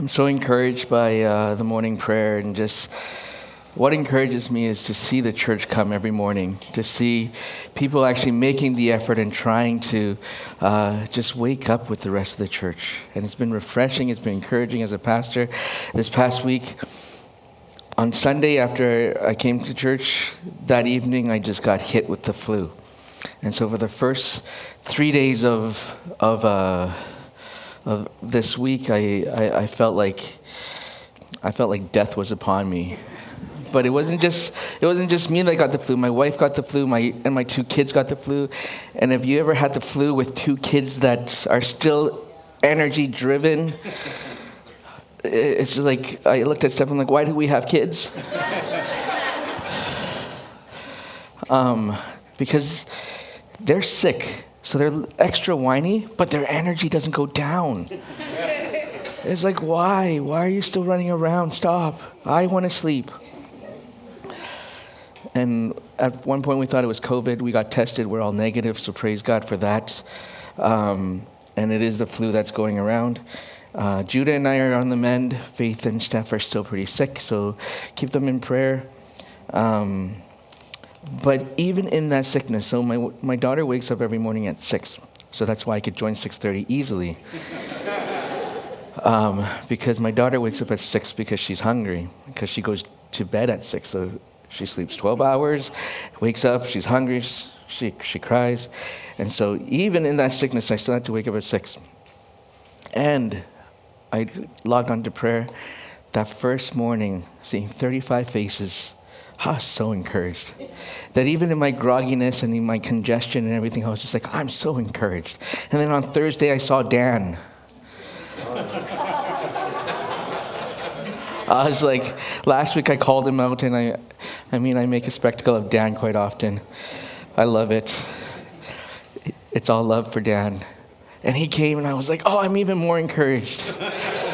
I'm so encouraged by uh, the morning prayer, and just what encourages me is to see the church come every morning, to see people actually making the effort and trying to uh, just wake up with the rest of the church. And it's been refreshing, it's been encouraging as a pastor. This past week, on Sunday after I came to church, that evening I just got hit with the flu. And so for the first three days of, of, uh, of this week, I, I, I, felt like I felt like death was upon me. But it wasn't just it wasn't just me that got the flu. My wife got the flu, my and my two kids got the flu. And if you ever had the flu with two kids that are still energy driven, it's just like I looked at Steph. I'm like, why do we have kids? um, because they're sick so they're extra whiny, but their energy doesn't go down. it's like, why? Why are you still running around? Stop. I want to sleep. And at one point, we thought it was COVID. We got tested. We're all negative, so praise God for that. Um, and it is the flu that's going around. Uh, Judah and I are on the mend. Faith and Steph are still pretty sick, so keep them in prayer. Um, but even in that sickness, so my, my daughter wakes up every morning at 6. So that's why I could join 6.30 easily. um, because my daughter wakes up at 6 because she's hungry, because she goes to bed at 6. So she sleeps 12 hours, wakes up, she's hungry, she, she cries. And so even in that sickness, I still had to wake up at 6. And I logged on to prayer that first morning, seeing 35 faces I was so encouraged. That even in my grogginess and in my congestion and everything, I was just like, I'm so encouraged. And then on Thursday, I saw Dan. I was like, last week I called him out, and I, I mean, I make a spectacle of Dan quite often. I love it. It's all love for Dan. And he came, and I was like, oh, I'm even more encouraged.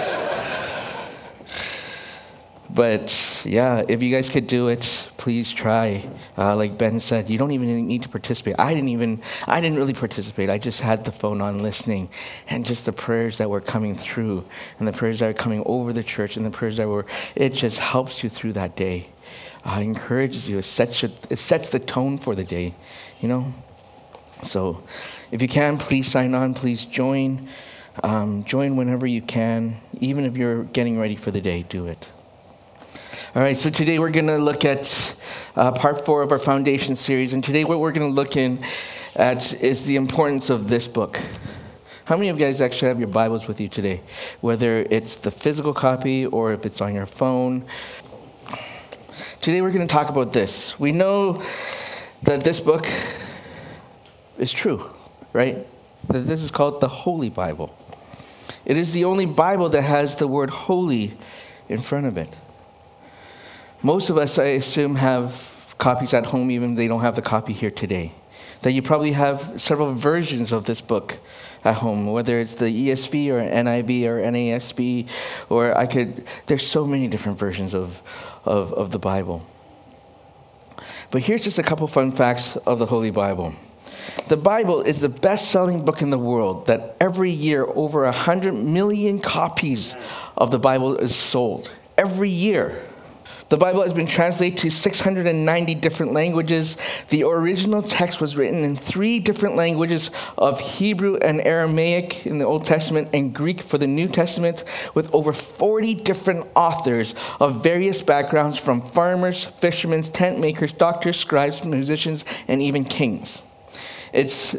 But yeah, if you guys could do it, please try. Uh, like Ben said, you don't even need to participate. I didn't even, I didn't really participate. I just had the phone on listening, and just the prayers that were coming through, and the prayers that are coming over the church, and the prayers that were, it just helps you through that day. Uh, encourages you. It sets, your, it sets the tone for the day, you know? So if you can, please sign on, please join. Um, join whenever you can. Even if you're getting ready for the day, do it. All right, so today we're going to look at uh, part four of our foundation series. And today, what we're going to look in at is the importance of this book. How many of you guys actually have your Bibles with you today? Whether it's the physical copy or if it's on your phone. Today, we're going to talk about this. We know that this book is true, right? That this is called the Holy Bible. It is the only Bible that has the word holy in front of it. Most of us, I assume, have copies at home, even if they don't have the copy here today. That you probably have several versions of this book at home, whether it's the ESV or NIV or NASB, or I could, there's so many different versions of, of, of the Bible. But here's just a couple fun facts of the Holy Bible. The Bible is the best selling book in the world, that every year over 100 million copies of the Bible is sold. Every year. The Bible has been translated to 690 different languages. The original text was written in three different languages of Hebrew and Aramaic in the Old Testament and Greek for the New Testament, with over 40 different authors of various backgrounds from farmers, fishermen, tent makers, doctors, scribes, musicians, and even kings. It's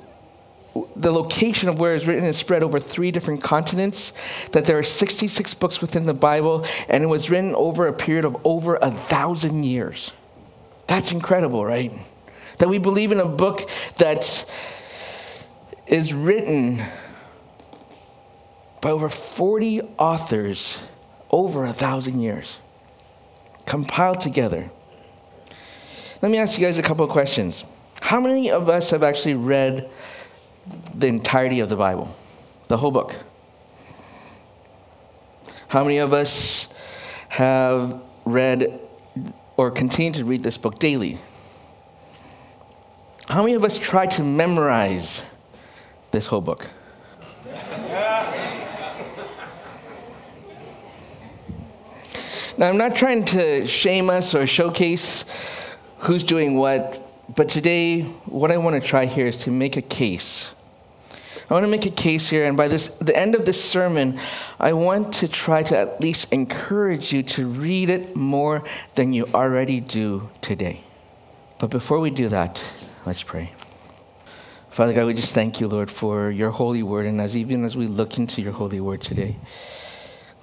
the location of where it's written is spread over three different continents, that there are 66 books within the Bible, and it was written over a period of over a thousand years. That's incredible, right? That we believe in a book that is written by over 40 authors over a thousand years, compiled together. Let me ask you guys a couple of questions. How many of us have actually read the entirety of the Bible, the whole book. How many of us have read or continue to read this book daily? How many of us try to memorize this whole book? Now, I'm not trying to shame us or showcase who's doing what, but today, what I want to try here is to make a case. I want to make a case here, and by this, the end of this sermon, I want to try to at least encourage you to read it more than you already do today. But before we do that, let's pray. Father God, we just thank you, Lord, for your holy word, and as even as we look into your holy word today.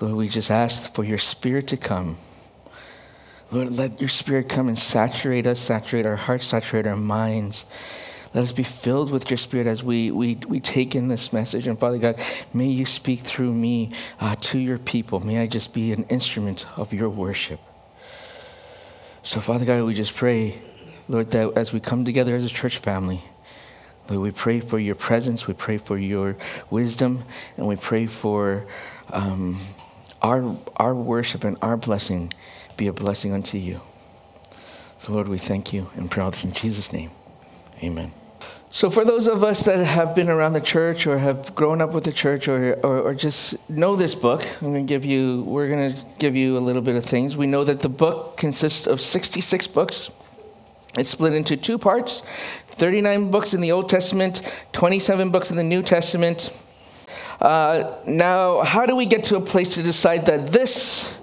Lord, we just ask for your spirit to come. Lord, let your spirit come and saturate us, saturate our hearts, saturate our minds. Let us be filled with your spirit as we, we, we take in this message. And Father God, may you speak through me uh, to your people. May I just be an instrument of your worship. So, Father God, we just pray, Lord, that as we come together as a church family, Lord, we pray for your presence, we pray for your wisdom, and we pray for. Um, our, our worship and our blessing be a blessing unto you. So, Lord, we thank you and pray in Jesus' name. Amen. So, for those of us that have been around the church or have grown up with the church or, or, or just know this book, I'm going to give you, we're going to give you a little bit of things. We know that the book consists of 66 books. It's split into two parts 39 books in the Old Testament, 27 books in the New Testament. Uh, now, how do we get to a place to decide that this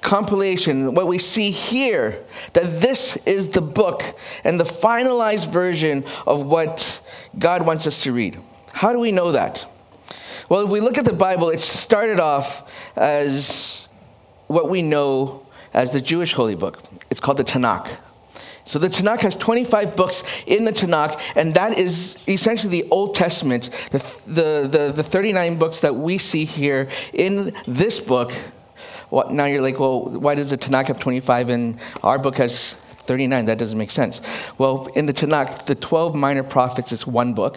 compilation, what we see here, that this is the book and the finalized version of what God wants us to read? How do we know that? Well, if we look at the Bible, it started off as what we know as the Jewish holy book. It's called the Tanakh. So the Tanakh has 25 books in the Tanakh, and that is essentially the Old Testament, the, the, the, the 39 books that we see here in this book. What, now you're like, well, why does the Tanakh have 25 and our book has 39? That doesn't make sense. Well, in the Tanakh, the 12 minor prophets is one book,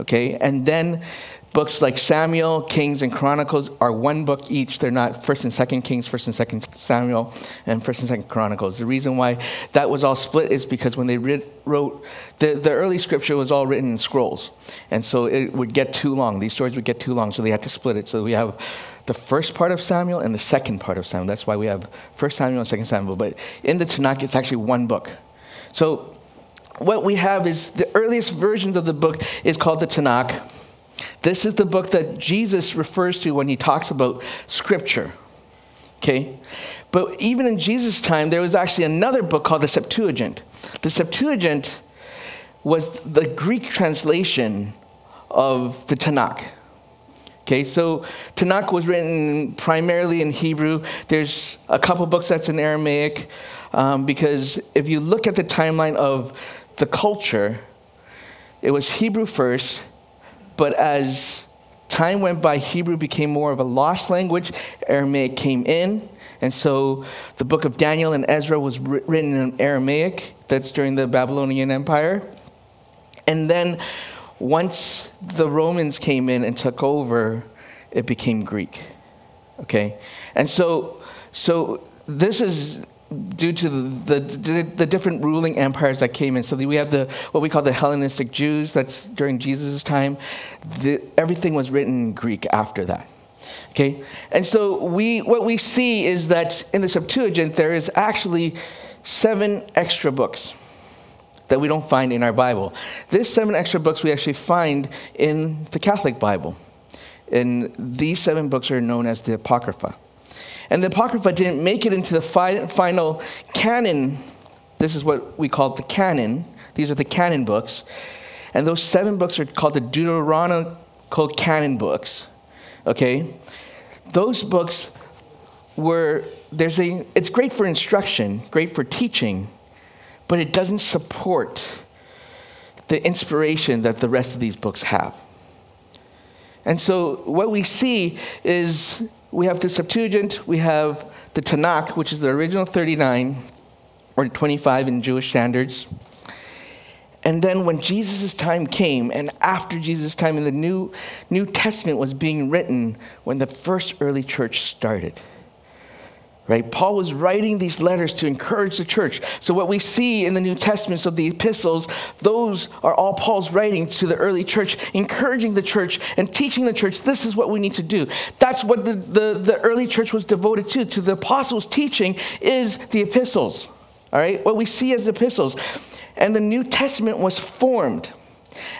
okay? And then Books like Samuel, Kings, and Chronicles are one book each. They're not First and Second Kings, First and Second Samuel, and First and Second Chronicles. The reason why that was all split is because when they wrote the, the early scripture was all written in scrolls, and so it would get too long. These stories would get too long, so they had to split it. So we have the first part of Samuel and the second part of Samuel. That's why we have First Samuel and Second Samuel. But in the Tanakh, it's actually one book. So what we have is the earliest versions of the book is called the Tanakh. This is the book that Jesus refers to when he talks about scripture. Okay? But even in Jesus' time, there was actually another book called the Septuagint. The Septuagint was the Greek translation of the Tanakh. Okay, so Tanakh was written primarily in Hebrew. There's a couple books that's in Aramaic, um, because if you look at the timeline of the culture, it was Hebrew first, but as time went by, Hebrew became more of a lost language. Aramaic came in. And so the book of Daniel and Ezra was written in Aramaic. That's during the Babylonian Empire. And then once the Romans came in and took over, it became Greek. Okay? And so, so this is due to the, the, the, different ruling empires that came in. So we have the what we call the Hellenistic Jews. That's during Jesus' time. The, everything was written in Greek after that. Okay, and so we what we see is that in the Septuagint there is actually seven extra books that we don't find in our Bible. These seven extra books we actually find in the Catholic Bible. And these seven books are known as the Apocrypha. And the Apocrypha didn't make it into the fi- final canon. This is what we call the canon. These are the canon books. And those seven books are called the Deuterocanonical books. Okay? Those books were, there's a, it's great for instruction, great for teaching, but it doesn't support the inspiration that the rest of these books have. And so what we see is we have the Septuagint, we have the Tanakh, which is the original 39 or 25 in Jewish standards. And then when Jesus' time came, and after Jesus' time in the New, New Testament was being written, when the first early church started, right? Paul was writing these letters to encourage the church. So, what we see in the New Testaments of the epistles, those are all Paul's writing to the early church, encouraging the church and teaching the church this is what we need to do. That's what the, the, the early church was devoted to. To the apostles' teaching is the epistles, all right? What we see as epistles. And the New Testament was formed.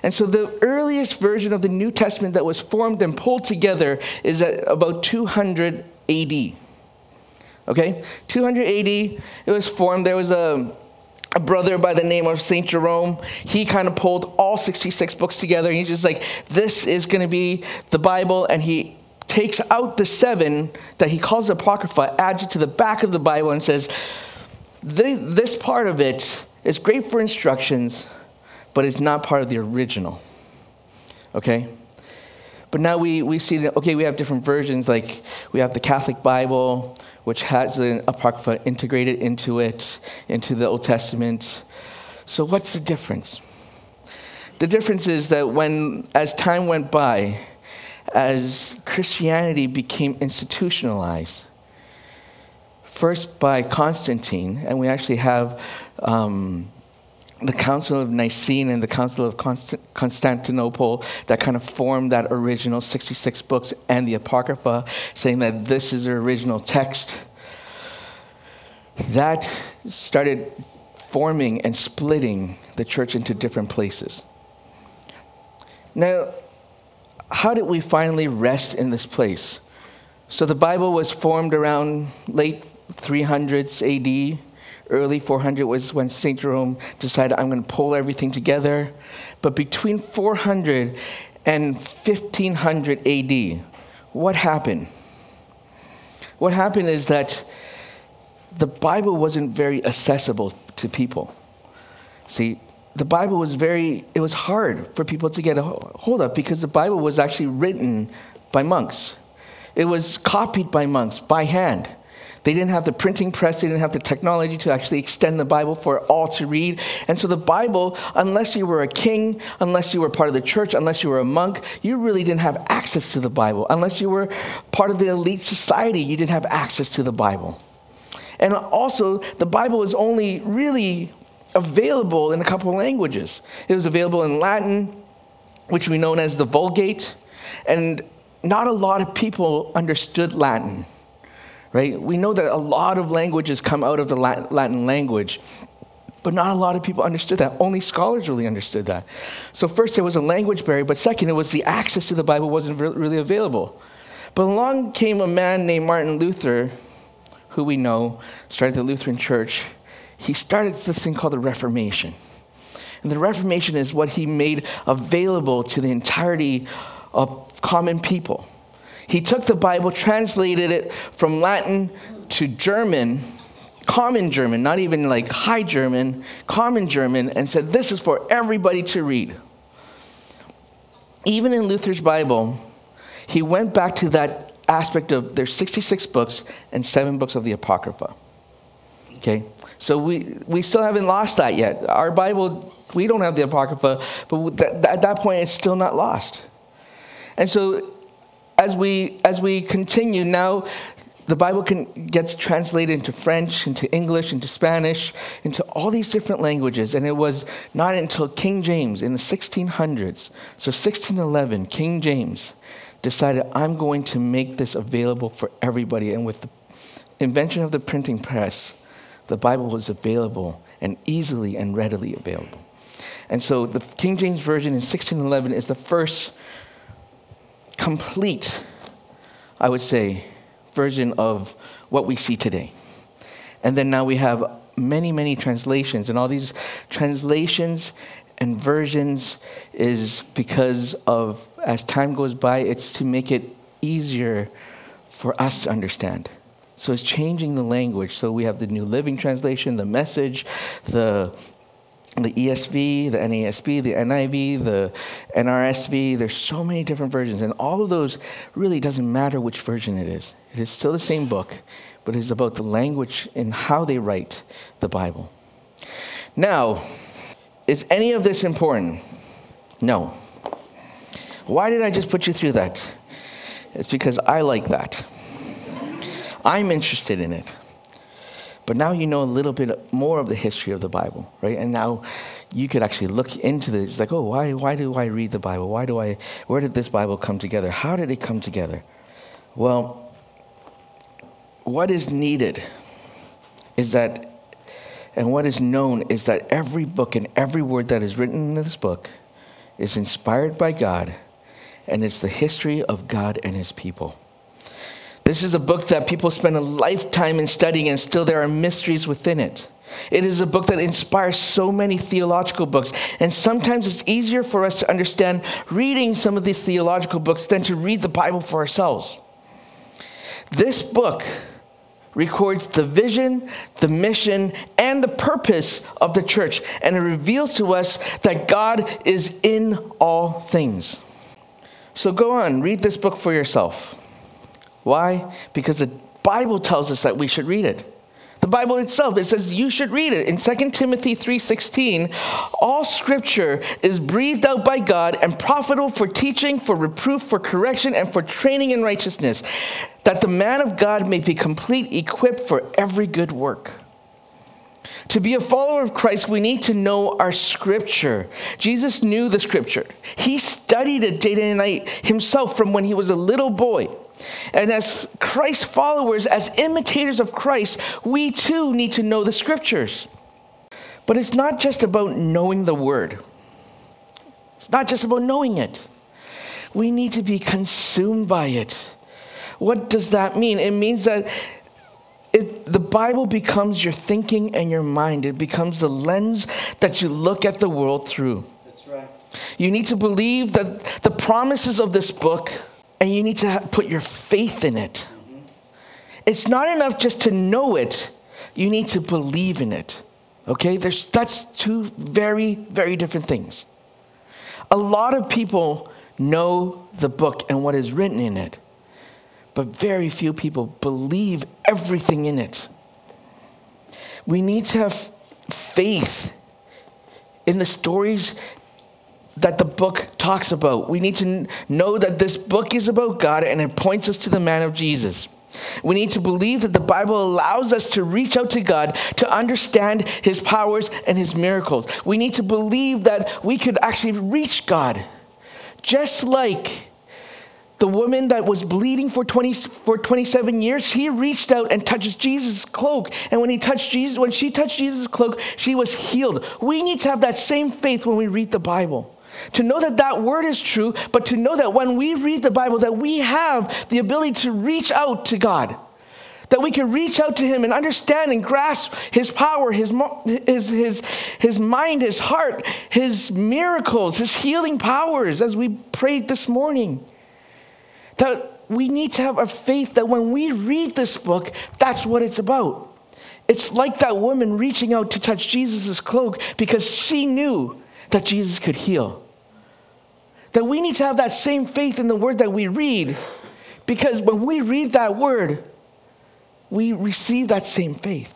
And so the earliest version of the New Testament that was formed and pulled together is at about 200 AD. Okay? 280, it was formed. There was a, a brother by the name of St. Jerome. He kind of pulled all 66 books together. He's just like, this is going to be the Bible. And he takes out the seven that he calls the Apocrypha, adds it to the back of the Bible, and says, this part of it is great for instructions, but it's not part of the original. Okay? But now we, we see that, okay, we have different versions. Like we have the Catholic Bible, which has an Apocrypha integrated into it, into the Old Testament. So what's the difference? The difference is that when, as time went by, as Christianity became institutionalized, first by Constantine, and we actually have um, the Council of Nicene and the Council of Constantinople that kind of formed that original 66 books and the Apocrypha, saying that this is the original text. That started forming and splitting the church into different places. Now, how did we finally rest in this place? So the Bible was formed around late 300s AD early 400 was when St. Jerome decided, I'm going to pull everything together. But between 400 and 1500 AD, what happened? What happened is that the Bible wasn't very accessible to people. See, the Bible was very, it was hard for people to get a hold of because the Bible was actually written by monks. It was copied by monks by hand. They didn't have the printing press, they didn't have the technology to actually extend the Bible for all to read. And so the Bible, unless you were a king, unless you were part of the church, unless you were a monk, you really didn't have access to the Bible. Unless you were part of the elite society, you didn't have access to the Bible. And also, the Bible was only really available in a couple of languages. It was available in Latin, which we know as the Vulgate, and not a lot of people understood Latin right? We know that a lot of languages come out of the Latin language, but not a lot of people understood that. Only scholars really understood that. So, first, there was a language barrier, but second, it was the access to the Bible wasn't really available. But along came a man named Martin Luther, who we know started the Lutheran Church. He started this thing called the Reformation. And the Reformation is what he made available to the entirety of common people. He took the Bible, translated it from Latin to German, common German, not even like high German, common German, and said, This is for everybody to read. Even in Luther's Bible, he went back to that aspect of there's 66 books and seven books of the Apocrypha. Okay? So we, we still haven't lost that yet. Our Bible, we don't have the Apocrypha, but at that point, it's still not lost. And so as we as we continue now the bible can, gets translated into french into english into spanish into all these different languages. And it was not until king james in the 1600s so 1611 king james decided i'm going to make this available for everybody. And with the invention of the printing press the bible was available and easily and readily available. And so the king james version in 1611 is the first complete, I would say, version of what we see today. And then now we have many, many translations, and all these translations and versions is because of, as time goes by, it's to make it easier for us to understand. So it's changing the language. So we have the New Living Translation, the message, the the ESV, the NASB, the NIV, the NRSV. There's so many different versions, and all of those really doesn't matter which version it is. It is still the same book, but it's about the language and how they write the Bible. Now, is any of this important? No. Why did I just put you through that? It's because I like that. I'm interested in it. But now you know a little bit more of the history of the Bible, right? And now you could actually look into this. It's like, oh, why, why do I read the Bible? Why do I, where did this Bible come together? How did it come together? Well, what is needed is that, and what is known is that every book and every word that is written in this book is inspired by God, and it's the history of God and his people. This is a book that people spend a lifetime in studying, and still there are mysteries within it. It is a book that inspires so many theological books, and sometimes it's easier for us to understand reading some of these theological books than to read the Bible for ourselves. This book records the vision, the mission, and the purpose of the church, and it reveals to us that God is in all things. So go on, read this book for yourself. Why? Because the Bible tells us that we should read it. The Bible itself, it says you should read it. In 2 Timothy 3:16, all scripture is breathed out by God and profitable for teaching, for reproof, for correction, and for training in righteousness, that the man of God may be complete, equipped for every good work. To be a follower of Christ, we need to know our scripture. Jesus knew the scripture. He studied it day and night himself from when he was a little boy. And as Christ followers, as imitators of Christ, we too need to know the scriptures. But it's not just about knowing the word, it's not just about knowing it. We need to be consumed by it. What does that mean? It means that it, the Bible becomes your thinking and your mind. It becomes the lens that you look at the world through. That's right. You need to believe that the promises of this book and you need to put your faith in it. It's not enough just to know it, you need to believe in it. Okay? There's, that's two very, very different things. A lot of people know the book and what is written in it, but very few people believe everything in it. We need to have faith in the stories that the book talks about. We need to know that this book is about God and it points us to the man of Jesus. We need to believe that the Bible allows us to reach out to God to understand his powers and his miracles. We need to believe that we could actually reach God. Just like the woman that was bleeding for, 20, for 27 years, he reached out and touched Jesus' cloak. And when he touched Jesus, when she touched Jesus' cloak, she was healed. We need to have that same faith when we read the Bible. To know that that word is true, but to know that when we read the Bible, that we have the ability to reach out to God. That we can reach out to Him and understand and grasp His power, His, his, his, his mind, His heart, His miracles, His healing powers, as we prayed this morning. That we need to have a faith that when we read this book, that's what it's about. It's like that woman reaching out to touch Jesus' cloak because she knew that Jesus could heal. That we need to have that same faith in the word that we read, because when we read that word, we receive that same faith.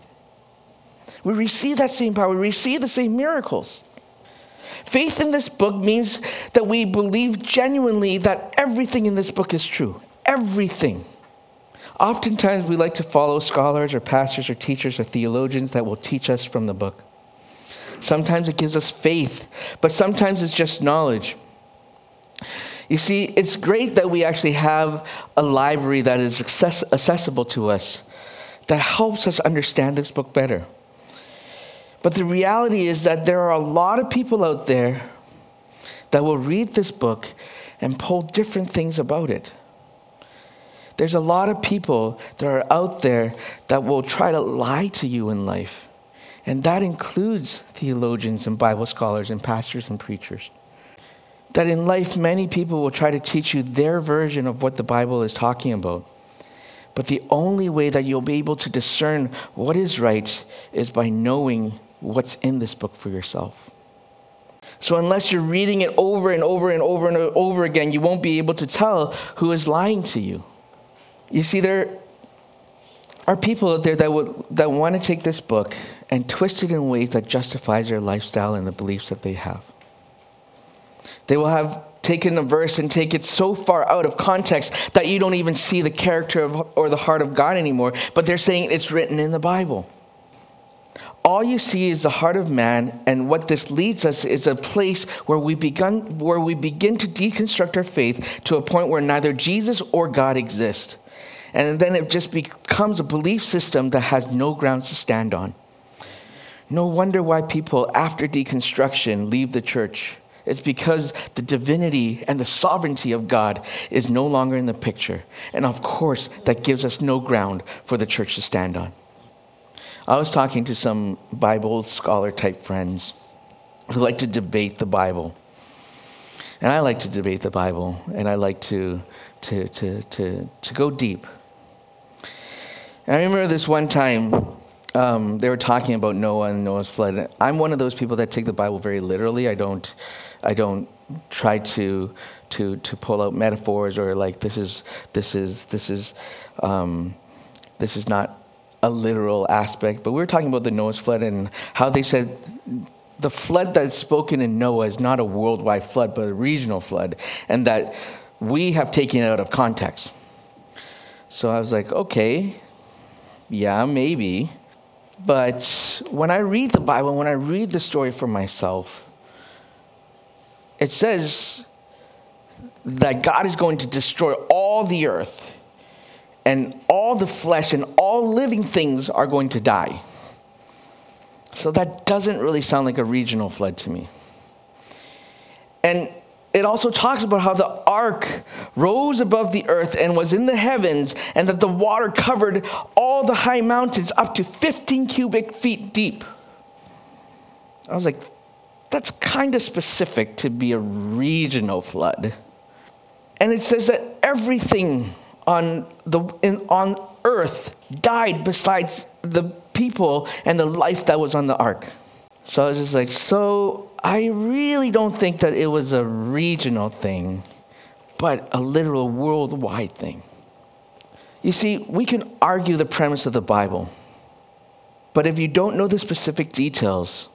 We receive that same power, we receive the same miracles. Faith in this book means that we believe genuinely that everything in this book is true. Everything. Oftentimes, we like to follow scholars or pastors or teachers or theologians that will teach us from the book. Sometimes it gives us faith, but sometimes it's just knowledge. You see, it's great that we actually have a library that is access- accessible to us that helps us understand this book better. But the reality is that there are a lot of people out there that will read this book and pull different things about it. There's a lot of people that are out there that will try to lie to you in life. And that includes theologians and Bible scholars and pastors and preachers. That in life, many people will try to teach you their version of what the Bible is talking about. But the only way that you'll be able to discern what is right is by knowing what's in this book for yourself. So, unless you're reading it over and over and over and over again, you won't be able to tell who is lying to you. You see, there are people out there that, would, that want to take this book and twist it in ways that justifies their lifestyle and the beliefs that they have. They will have taken a verse and take it so far out of context that you don't even see the character of, or the heart of God anymore, but they're saying it's written in the Bible. all you see is the heart of man, and what this leads us is a place where we begun where we begin to deconstruct our faith to a point where neither Jesus or God exist. And then it just becomes a belief system that has no grounds to stand on. No wonder why people after deconstruction leave the church. It's because the divinity and the sovereignty of God is no longer in the picture. And of course, that gives us no ground for the church to stand on. I was talking to some Bible scholar type friends who like to debate the Bible. And I like to debate the Bible, and I like to, to, to, to, to go deep. And I remember this one time um, they were talking about Noah and Noah's flood. I'm one of those people that take the Bible very literally. I don't, I don't try to, to, to pull out metaphors or like this is, this is, this is, um, this is not a literal aspect. But we were talking about the Noah's flood and how they said the flood that's spoken in Noah is not a worldwide flood, but a regional flood, and that we have taken it out of context. So I was like, okay, yeah, maybe. But when I read the Bible, when I read the story for myself, it says that God is going to destroy all the earth and all the flesh and all living things are going to die. So that doesn't really sound like a regional flood to me. And it also talks about how the ark rose above the earth and was in the heavens, and that the water covered all the high mountains up to 15 cubic feet deep. I was like, that's kind of specific to be a regional flood. And it says that everything on, the, in, on earth died besides the people and the life that was on the ark. So I was just like, so I really don't think that it was a regional thing, but a literal worldwide thing. You see, we can argue the premise of the Bible, but if you don't know the specific details,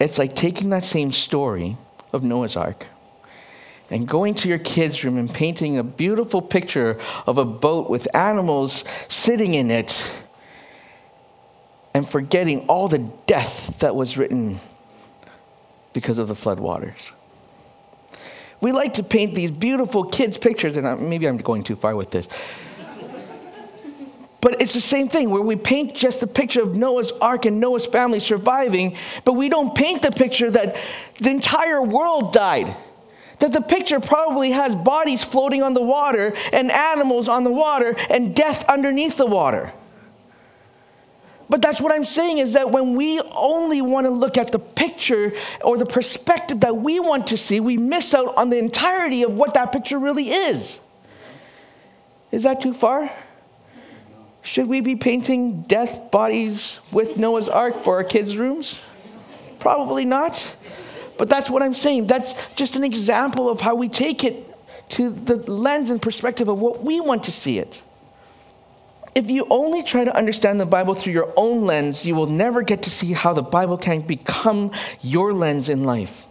it's like taking that same story of Noah's Ark and going to your kids' room and painting a beautiful picture of a boat with animals sitting in it and forgetting all the death that was written because of the flood waters. We like to paint these beautiful kids' pictures, and maybe I'm going too far with this. But it's the same thing where we paint just the picture of Noah's ark and Noah's family surviving, but we don't paint the picture that the entire world died. That the picture probably has bodies floating on the water and animals on the water and death underneath the water. But that's what I'm saying is that when we only want to look at the picture or the perspective that we want to see, we miss out on the entirety of what that picture really is. Is that too far? Should we be painting death bodies with Noah's Ark for our kids' rooms? Probably not. But that's what I'm saying. That's just an example of how we take it to the lens and perspective of what we want to see it. If you only try to understand the Bible through your own lens, you will never get to see how the Bible can become your lens in life.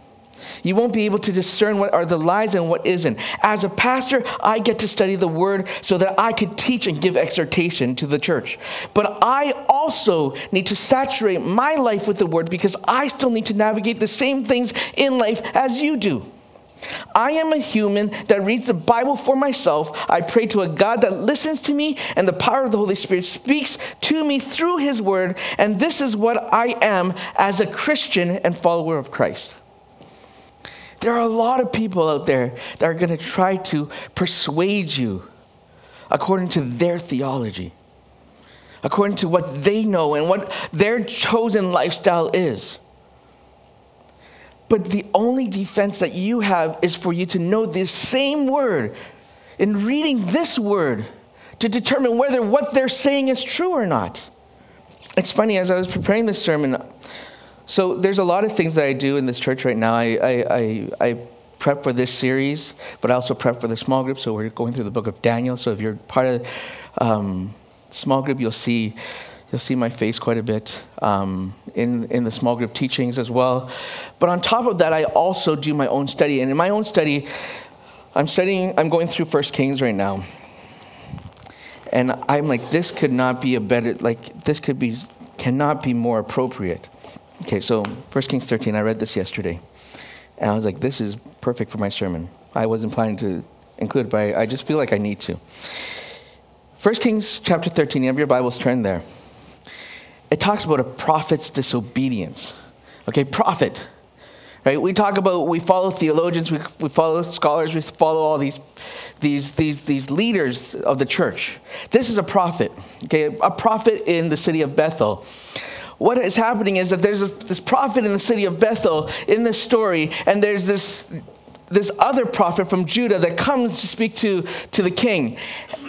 You won't be able to discern what are the lies and what isn't. As a pastor, I get to study the word so that I could teach and give exhortation to the church. But I also need to saturate my life with the word because I still need to navigate the same things in life as you do. I am a human that reads the Bible for myself. I pray to a God that listens to me, and the power of the Holy Spirit speaks to me through His Word. And this is what I am as a Christian and follower of Christ. There are a lot of people out there that are going to try to persuade you according to their theology, according to what they know and what their chosen lifestyle is. But the only defense that you have is for you to know this same word in reading this word to determine whether what they're saying is true or not. It's funny, as I was preparing this sermon, so there's a lot of things that I do in this church right now. I, I, I, I prep for this series, but I also prep for the small group. So we're going through the book of Daniel. So if you're part of um, small group, you'll see You'll see my face quite a bit um, in, in the small group teachings as well. But on top of that, I also do my own study. And in my own study, I'm studying, I'm going through First Kings right now. And I'm like, this could not be a better, like, this could be, cannot be more appropriate. Okay, so 1 Kings 13, I read this yesterday. And I was like, this is perfect for my sermon. I wasn't planning to include it, but I, I just feel like I need to. 1 Kings chapter 13, you have your Bibles turned there. It talks about a prophet's disobedience. Okay, prophet. Right? We talk about, we follow theologians, we, we follow scholars, we follow all these, these, these, these leaders of the church. This is a prophet, okay, a prophet in the city of Bethel. What is happening is that there's a, this prophet in the city of Bethel in this story, and there's this this other prophet from Judah that comes to speak to, to the king.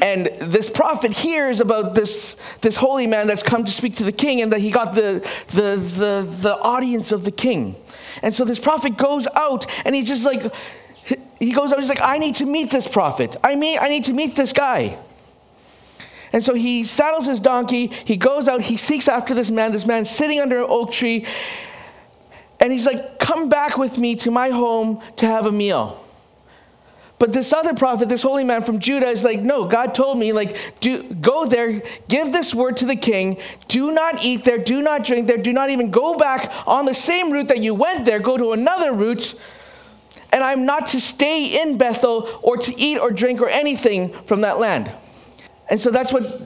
And this prophet hears about this, this holy man that's come to speak to the king and that he got the, the, the, the audience of the king. And so this prophet goes out and he's just like, he goes out, he's like, I need to meet this prophet. I, mean, I need to meet this guy. And so he saddles his donkey, he goes out, he seeks after this man. This man's sitting under an oak tree, and he's like, Come back with me to my home to have a meal. But this other prophet, this holy man from Judah, is like, no, God told me, like, do, go there, give this word to the king. Do not eat there, do not drink there, do not even go back on the same route that you went there, go to another route. And I'm not to stay in Bethel or to eat or drink or anything from that land. And so that's what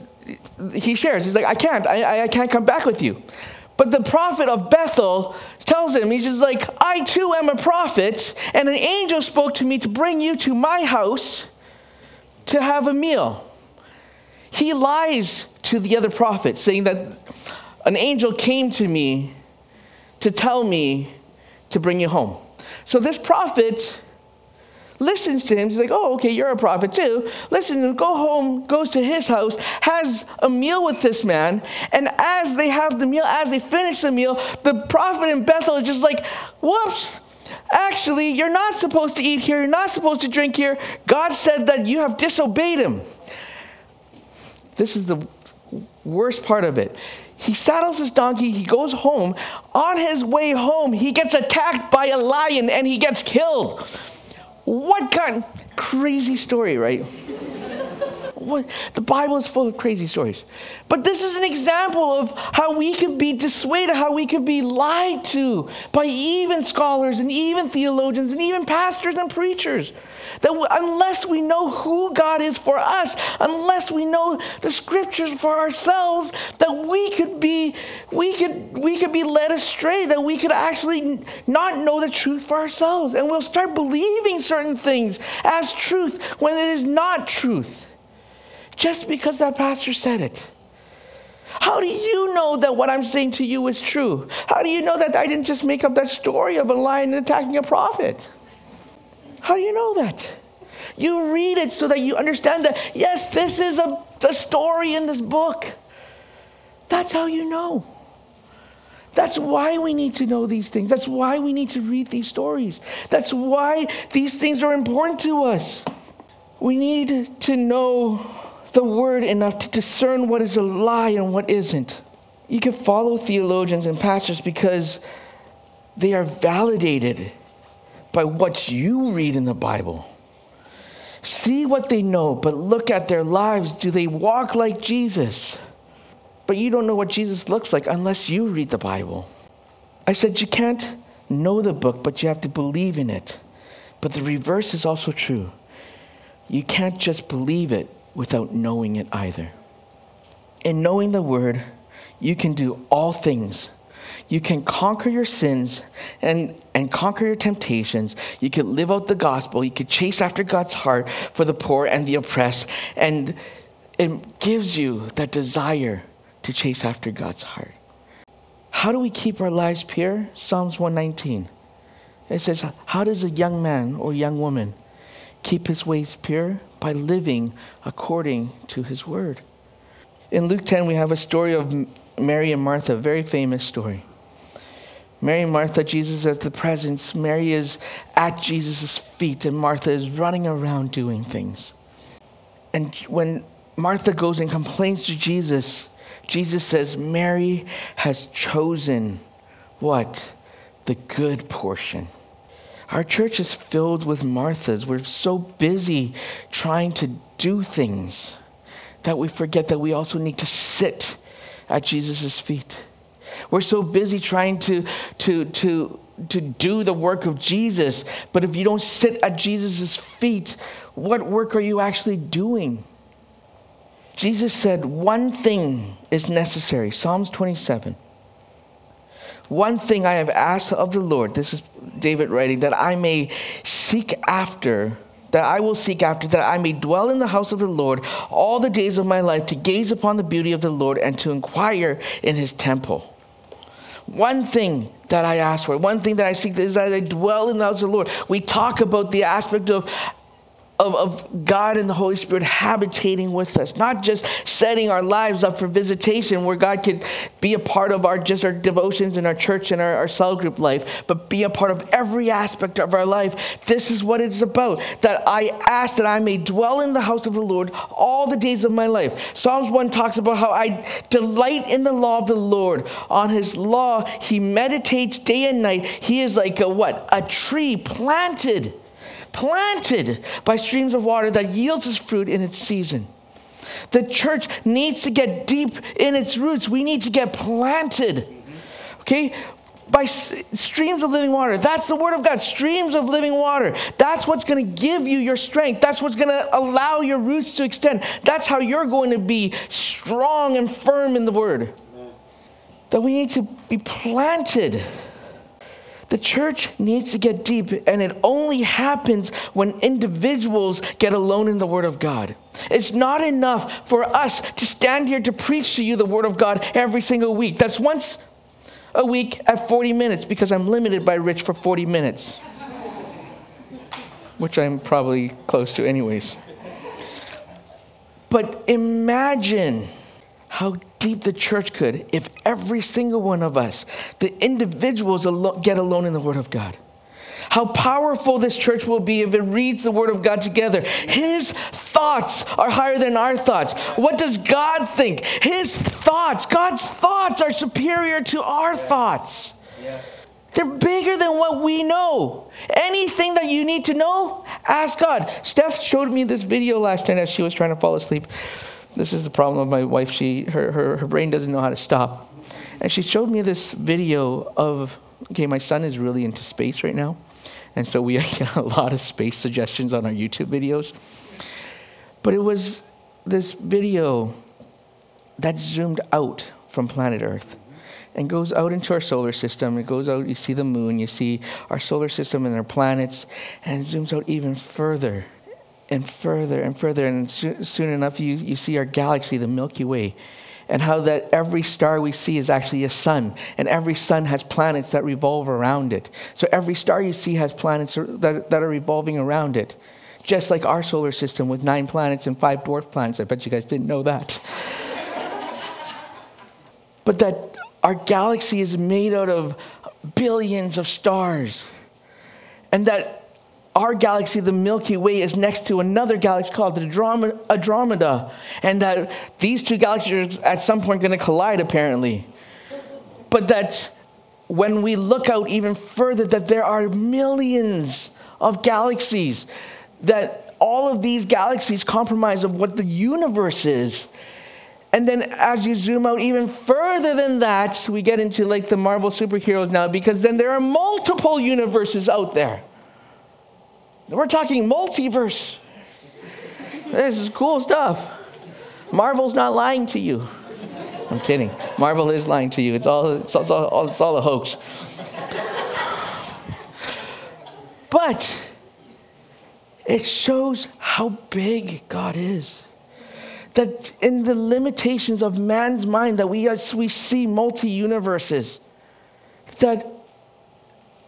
he shares. He's like, I can't, I, I can't come back with you. But the prophet of Bethel tells him, he's just like, I too am a prophet, and an angel spoke to me to bring you to my house to have a meal. He lies to the other prophet, saying that an angel came to me to tell me to bring you home. So this prophet listens to him. He's like, oh, okay, you're a prophet too. Listen, and go home, goes to his house, has a meal with this man. And as they have the meal, as they finish the meal, the prophet in Bethel is just like, whoops. Actually, you're not supposed to eat here. You're not supposed to drink here. God said that you have disobeyed him. This is the worst part of it. He saddles his donkey, he goes home. On his way home, he gets attacked by a lion and he gets killed. What kind crazy story, right? What? The Bible is full of crazy stories. But this is an example of how we could be dissuaded, how we could be lied to by even scholars and even theologians and even pastors and preachers. That unless we know who God is for us, unless we know the scriptures for ourselves, that we could be we could we could be led astray, that we could actually not know the truth for ourselves. And we'll start believing certain things as truth when it is not truth. Just because that pastor said it. How do you know that what I'm saying to you is true? How do you know that I didn't just make up that story of a lion attacking a prophet? How do you know that? You read it so that you understand that, yes, this is a, a story in this book. That's how you know. That's why we need to know these things. That's why we need to read these stories. That's why these things are important to us. We need to know the word enough to discern what is a lie and what isn't. You can follow theologians and pastors because they are validated by what you read in the Bible. See what they know, but look at their lives. Do they walk like Jesus? But you don't know what Jesus looks like unless you read the Bible. I said you can't know the book, but you have to believe in it. But the reverse is also true. You can't just believe it without knowing it either. In knowing the word, you can do all things you can conquer your sins and, and conquer your temptations. You can live out the gospel. You can chase after God's heart for the poor and the oppressed. And it gives you that desire to chase after God's heart. How do we keep our lives pure? Psalms 119. It says, How does a young man or young woman keep his ways pure? By living according to his word. In Luke 10, we have a story of Mary and Martha, a very famous story. Mary and Martha, Jesus at the presence. Mary is at Jesus' feet, and Martha is running around doing things. And when Martha goes and complains to Jesus, Jesus says, Mary has chosen what? The good portion. Our church is filled with Marthas. We're so busy trying to do things that we forget that we also need to sit at Jesus' feet We're so busy trying to, to, to, to do the work of Jesus. But if you don't sit at Jesus' feet, what work are you actually doing? Jesus said, One thing is necessary. Psalms 27. One thing I have asked of the Lord, this is David writing, that I may seek after, that I will seek after, that I may dwell in the house of the Lord all the days of my life, to gaze upon the beauty of the Lord and to inquire in his temple. One thing that I ask for, one thing that I seek is that I dwell in the house of the Lord. We talk about the aspect of of, of God and the Holy Spirit habitating with us, not just setting our lives up for visitation where God could be a part of our just our devotions and our church and our, our cell group life, but be a part of every aspect of our life. This is what it's about. That I ask that I may dwell in the house of the Lord all the days of my life. Psalms 1 talks about how I delight in the law of the Lord. On his law, he meditates day and night. He is like a what? A tree planted planted by streams of water that yields its fruit in its season. The church needs to get deep in its roots. We need to get planted. Okay? By streams of living water. That's the word of God. Streams of living water. That's what's going to give you your strength. That's what's going to allow your roots to extend. That's how you're going to be strong and firm in the word. That we need to be planted. The church needs to get deep, and it only happens when individuals get alone in the Word of God. It's not enough for us to stand here to preach to you the Word of God every single week. That's once a week at 40 minutes because I'm limited by Rich for 40 minutes, which I'm probably close to, anyways. But imagine how deep the church could if every single one of us, the individuals, get alone in the Word of God. How powerful this church will be if it reads the Word of God together. His thoughts are higher than our thoughts. What does God think? His thoughts, God's thoughts are superior to our thoughts. Yes. They're bigger than what we know. Anything that you need to know, ask God. Steph showed me this video last night as she was trying to fall asleep this is the problem of my wife. She, her, her, her brain doesn't know how to stop. And she showed me this video of, okay, my son is really into space right now. And so we get a lot of space suggestions on our YouTube videos. But it was this video that zoomed out from planet Earth and goes out into our solar system. It goes out, you see the moon, you see our solar system and our planets, and zooms out even further and further and further. And soon, enough, you, you see our galaxy, the Milky Way, and how that every star we see is actually a sun, and every sun has planets that revolve around it. So every star you see has planets that, that are revolving around it, just like our solar system with nine planets and five dwarf planets. I bet you guys didn't know that. but that our galaxy is made out of billions of stars, and that our galaxy, the Milky Way, is next to another galaxy called the Andromeda, and that these two galaxies are at some point going to collide, apparently. But that when we look out even further, that there are millions of galaxies, that all of these galaxies compromise of what the universe is. And then as you zoom out even further than that, we get into like the Marvel superheroes now, because then there are multiple universes out there. We're talking multiverse. This is cool stuff. Marvel's not lying to you. I'm kidding. Marvel is lying to you. It's all, it's all, it's all a hoax. But it shows how big God is. That in the limitations of man's mind, that we, we see multi universes. That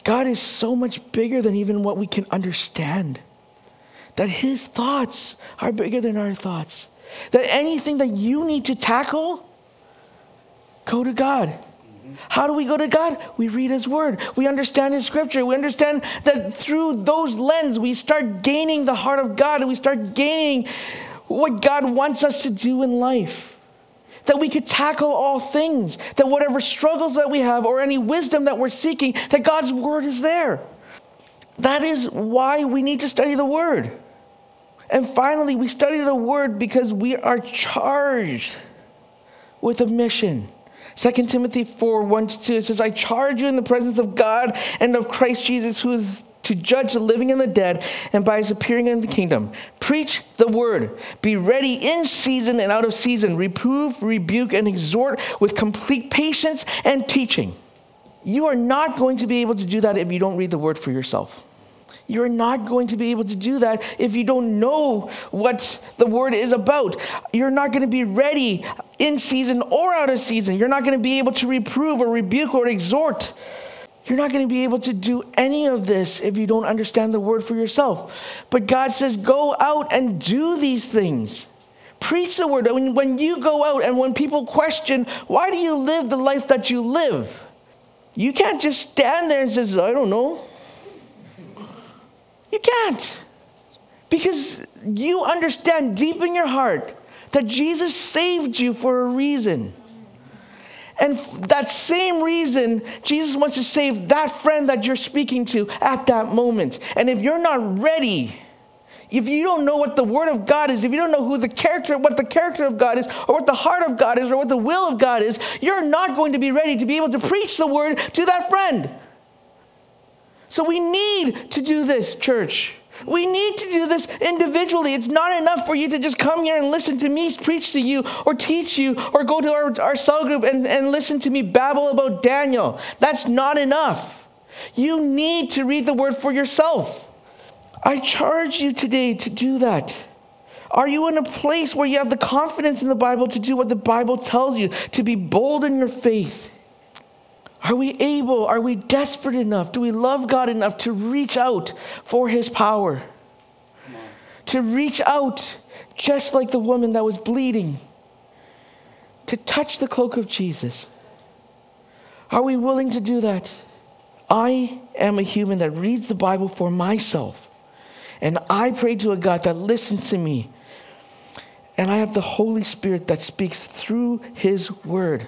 God is so much bigger than even what we can understand. That His thoughts are bigger than our thoughts. That anything that you need to tackle, go to God. How do we go to God? We read His Word. We understand His Scripture. We understand that through those lens, we start gaining the heart of God and we start gaining what God wants us to do in life that we could tackle all things, that whatever struggles that we have or any wisdom that we're seeking, that God's word is there. That is why we need to study the word. And finally, we study the word because we are charged with a mission 2 Timothy 4 1 to 2, it says, I charge you in the presence of God and of Christ Jesus, who is to judge the living and the dead, and by his appearing in the kingdom. Preach the word. Be ready in season and out of season. Reprove, rebuke, and exhort with complete patience and teaching. You are not going to be able to do that if you don't read the word for yourself. You're not going to be able to do that if you don't know what the word is about. You're not going to be ready in season or out of season. You're not going to be able to reprove or rebuke or exhort. You're not going to be able to do any of this if you don't understand the word for yourself. But God says, go out and do these things. Preach the word. When, when you go out and when people question, why do you live the life that you live? You can't just stand there and say, I don't know. You can't. Because you understand deep in your heart that Jesus saved you for a reason. And that same reason, Jesus wants to save that friend that you're speaking to at that moment. And if you're not ready, if you don't know what the word of God is, if you don't know who the character, what the character of God is, or what the heart of God is, or what the will of God is, you're not going to be ready to be able to preach the word to that friend. So we need to do this, church. We need to do this individually. It's not enough for you to just come here and listen to me preach to you or teach you or go to our, our cell group and, and listen to me babble about Daniel. That's not enough. You need to read the word for yourself. I charge you today to do that. Are you in a place where you have the confidence in the Bible to do what the Bible tells you, to be bold in your faith? Are we able, are we desperate enough? Do we love God enough to reach out for his power? To reach out just like the woman that was bleeding, to touch the cloak of Jesus. Are we willing to do that? I am a human that reads the Bible for myself. And I pray to a God that listens to me. And I have the Holy Spirit that speaks through His Word.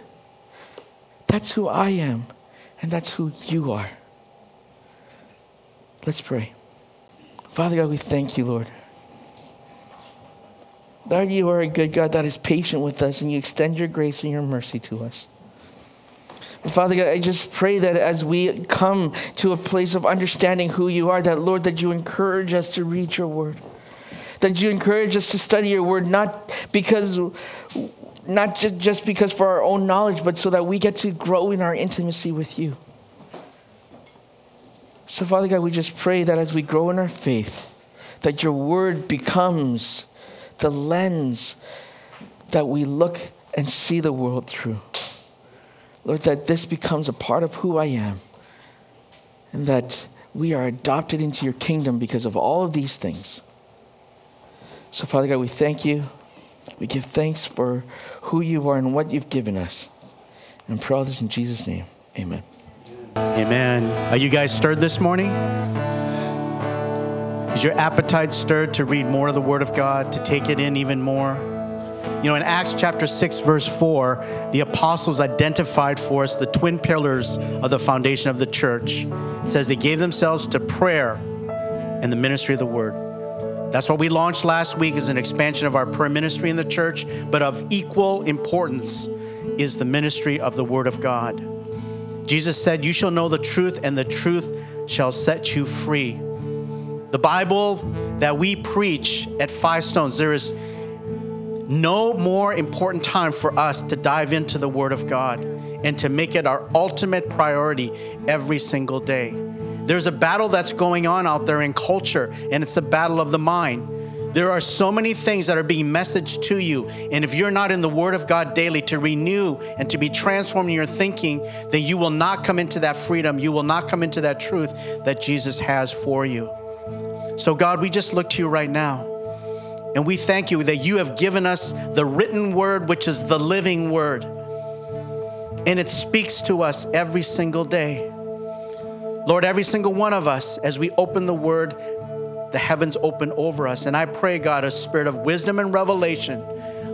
That's who I am, and that's who you are. Let's pray. Father God, we thank you, Lord. Lord, you are a good God that is patient with us, and you extend your grace and your mercy to us. Father God, I just pray that as we come to a place of understanding who you are, that Lord, that you encourage us to read your word. That you encourage us to study your word, not because not just, just because for our own knowledge, but so that we get to grow in our intimacy with you. So, Father God, we just pray that as we grow in our faith, that your word becomes the lens that we look and see the world through. Lord, that this becomes a part of who I am, and that we are adopted into your kingdom because of all of these things. So, Father God, we thank you. We give thanks for who you are and what you've given us. And pray all this in Jesus' name. Amen. Amen. Are you guys stirred this morning? Is your appetite stirred to read more of the Word of God, to take it in even more? You know, in Acts chapter 6, verse 4, the apostles identified for us the twin pillars of the foundation of the church. It says they gave themselves to prayer and the ministry of the Word. That's what we launched last week as an expansion of our prayer ministry in the church, but of equal importance is the ministry of the Word of God. Jesus said, You shall know the truth, and the truth shall set you free. The Bible that we preach at Five Stones, there is no more important time for us to dive into the Word of God and to make it our ultimate priority every single day. There's a battle that's going on out there in culture, and it's the battle of the mind. There are so many things that are being messaged to you. And if you're not in the Word of God daily to renew and to be transformed in your thinking, then you will not come into that freedom. You will not come into that truth that Jesus has for you. So, God, we just look to you right now. And we thank you that you have given us the written word, which is the living word. And it speaks to us every single day. Lord, every single one of us, as we open the word, the heavens open over us. And I pray, God, a spirit of wisdom and revelation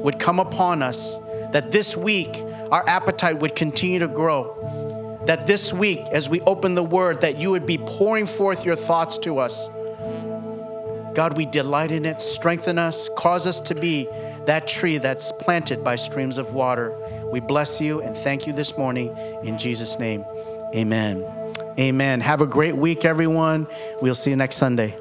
would come upon us, that this week our appetite would continue to grow. That this week, as we open the word, that you would be pouring forth your thoughts to us. God, we delight in it. Strengthen us. Cause us to be that tree that's planted by streams of water. We bless you and thank you this morning in Jesus' name. Amen. Amen. Have a great week, everyone. We'll see you next Sunday.